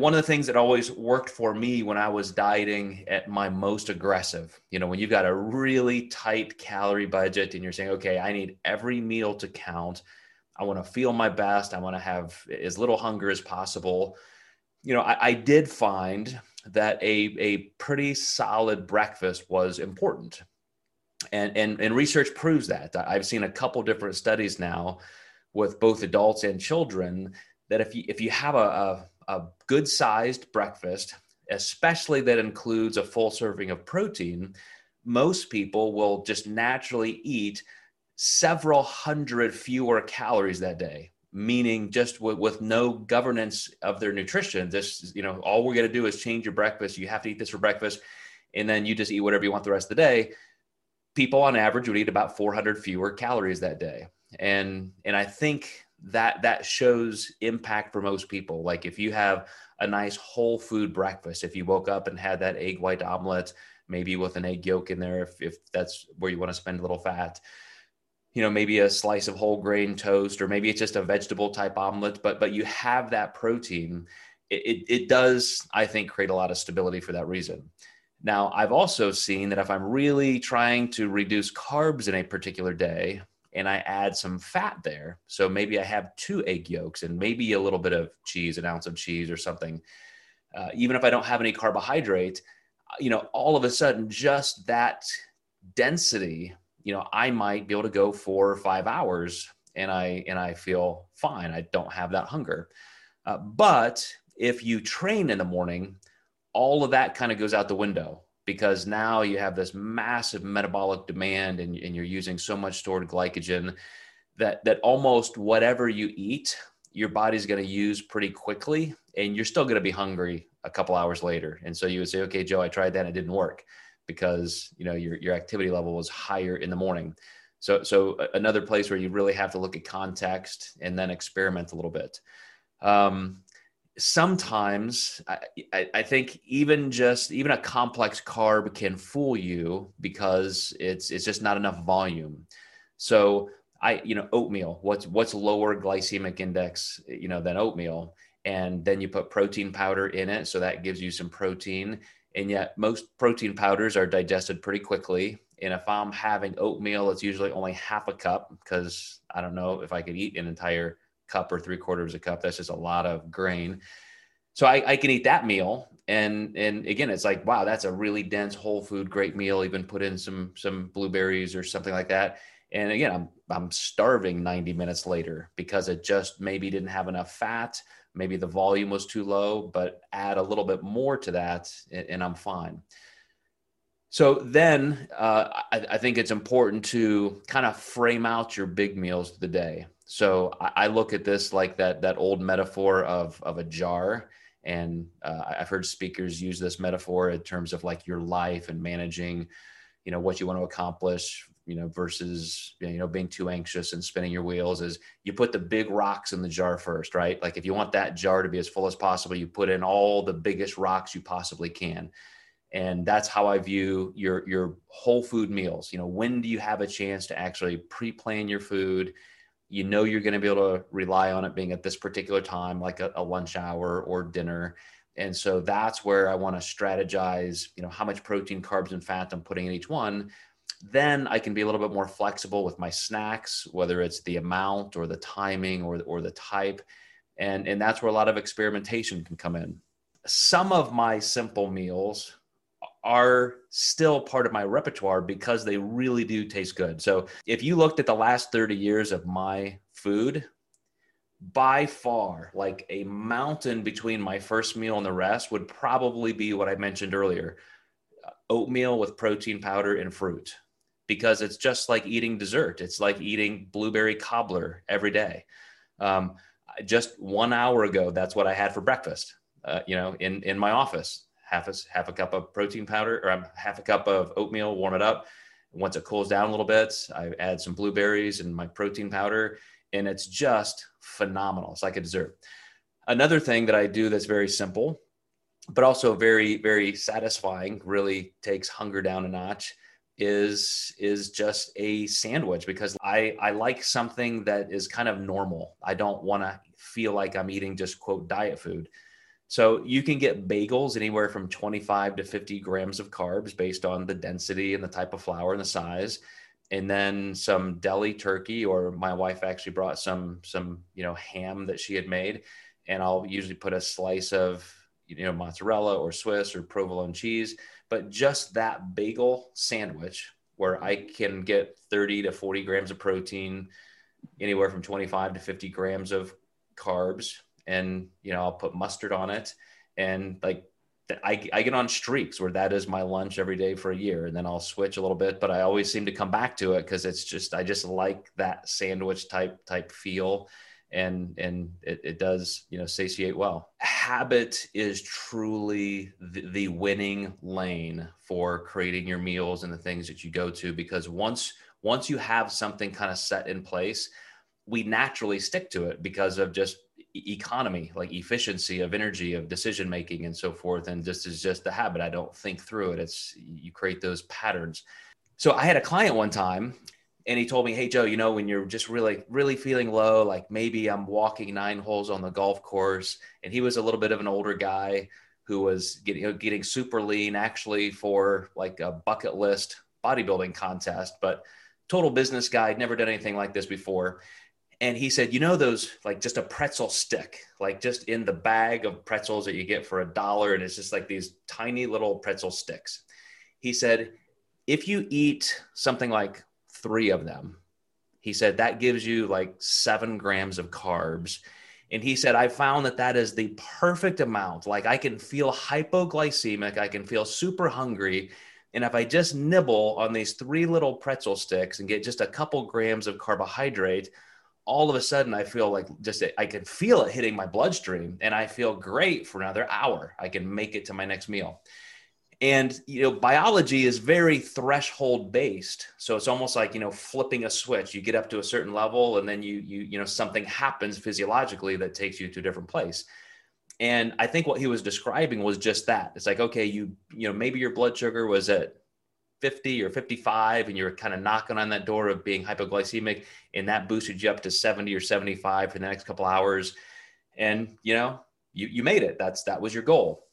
one of the things that always worked for me when I was dieting at my most aggressive, you know, when you've got a really tight calorie budget and you're saying, okay, I need every meal to count. I want to feel my best. I want to have as little hunger as possible. You know, I, I did find that a, a pretty solid breakfast was important. And, and, and research proves that. I've seen a couple different studies now with both adults and children that if you if you have a, a, a good sized breakfast, especially that includes a full serving of protein, most people will just naturally eat several hundred fewer calories that day meaning just with, with no governance of their nutrition. This you know all we're going to do is change your breakfast. You have to eat this for breakfast and then you just eat whatever you want the rest of the day. People on average would eat about 400 fewer calories that day. And and i think that that shows impact for most people. Like if you have a nice whole food breakfast if you woke up and had that egg white omelet maybe with an egg yolk in there if, if that's where you want to spend a little fat you know maybe a slice of whole grain toast or maybe it's just a vegetable type omelet but but you have that protein it, it, it does i think create a lot of stability for that reason. Now i've also seen that if i'm really trying to reduce carbs in a particular day and I add some fat there. So maybe I have two egg yolks and maybe a little bit of cheese, an ounce of cheese or something. Uh, even if I don't have any carbohydrate, you know, all of a sudden, just that density, you know, I might be able to go four or five hours and I and I feel fine. I don't have that hunger. Uh, but if you train in the morning, all of that kind of goes out the window because now you have this massive metabolic demand and, and you're using so much stored glycogen that that almost whatever you eat your body's going to use pretty quickly and you're still going to be hungry a couple hours later. And so you would say okay joe i tried that and it didn't work because you know your, your activity level was higher in the morning. So so another place where you really have to look at context and then experiment a little bit. Um, sometimes I, I, think even just even a complex carb can fool you because it's it's just not enough volume. So I you know oatmeal what's what's lower glycemic index you know than oatmeal? And then you put protein powder in it so that gives you some protein. And yet most protein powders are digested pretty quickly. And if I'm having oatmeal it's usually only half a cup because I don't know if I could eat an entire cup or three quarters of a cup. That's just a lot of grain. So I, I can eat that meal. And and again, it's like, wow, that's a really dense whole food, great meal. Even put in some some blueberries or something like that. And again, I'm I'm starving 90 minutes later because it just maybe didn't have enough fat. Maybe the volume was too low, but add a little bit more to that, and, and I'm fine. So then uh, I, I, think it's important to kind of frame out your big meals of the day. So I, I, look at this like that that old metaphor of of a jar, and uh, I've heard speakers use this metaphor in terms of like your life and managing, you know, what you want to accomplish, you know, versus you know being too anxious and spinning your wheels. Is you put the big rocks in the jar first, right? Like if you want that jar to be as full as possible, you put in all the biggest rocks you possibly can and that's how i view your your whole food meals you know when do you have a chance to actually pre-plan your food you know you're going to be able to rely on it being at this particular time like a, a lunch hour or dinner. And so that's where i want to strategize you know how much protein carbs and fat i'm putting in each one. Then i can be a little bit more flexible with my snacks whether it's the amount or the timing or, or the type. And and that's where a lot of experimentation can come in. Some of my simple meals are still part of my repertoire because they really do taste good. So if you looked at the last 30 years of my food, by far, like a mountain between my first meal and the rest would probably be what I mentioned earlier oatmeal with protein powder and fruit because it's just like eating dessert. It's like eating blueberry cobbler every day. Um, just one hour ago, that's what I had for breakfast. Uh, you know, in in my office, half a half a cup of protein powder or um, half a cup of oatmeal, warm it up. Once it cools down a little bit, I add some blueberries and my protein powder, and it's just phenomenal. It's like a dessert. Another thing that I do that's very simple, but also very very satisfying, really takes hunger down a notch is is just a sandwich because I I like something that is kind of normal. I don't want to feel like I'm eating just quote diet food. So you can get bagels anywhere from 25 to 50 grams of carbs based on the density and the type of flour and the size. And then some deli turkey, or my wife actually brought some some you know ham that she had made, and I'll usually put a slice of you know mozzarella or Swiss or provolone cheese. But just that bagel sandwich, where I can get 30 to 40 grams of protein, anywhere from 25 to 50 grams of carbs, and you know I'll put mustard on it, and like I, I get on streaks where that is my lunch every day for a year, and then I'll switch a little bit, but I always seem to come back to it because it's just I just like that sandwich type type feel, and and it, it does you know satiate well. Habit is truly the, the winning lane for creating your meals and the things that you go to because once once you have something kind of set in place, we naturally stick to it because of just economy, like efficiency of energy, of decision making, and so forth. And this is just the habit. I don't think through it. It's you create those patterns. So I had a client one time and he told me, Hey, Joe, you know, when you're just really, really feeling low, like maybe I'm walking nine holes on the golf course. And he was a little bit of an older guy who was getting, you know, getting super lean actually for like a bucket list bodybuilding contest, but total business guy, never done anything like this before and he said, you know, those like just a pretzel stick, like just in the bag of pretzels that you get for a dollar. And it's just like these tiny little pretzel sticks. He said, if you eat something like three of them, he said that gives you like seven grams of carbs. And he said, I found that that is the perfect amount. Like I can feel hypoglycemic, I can feel super hungry. And if I just nibble on these three little pretzel sticks and get just a couple grams of carbohydrate, all of a sudden I feel like just I can feel it hitting my bloodstream and I feel great for another hour. I can make it to my next meal. And you know, biology is very threshold based. So it's almost like, you know, flipping a switch. You get up to a certain level and then you you you know something happens physiologically that takes you to a different place. And I think what he was describing was just that. It's like, okay, you you know, maybe your blood sugar was at 50 or 55 and you're kind of knocking on that door of being hypoglycemic and that boosted you up to 70 or 75 for the next couple hours. And you know you, you made it. That's that was your goal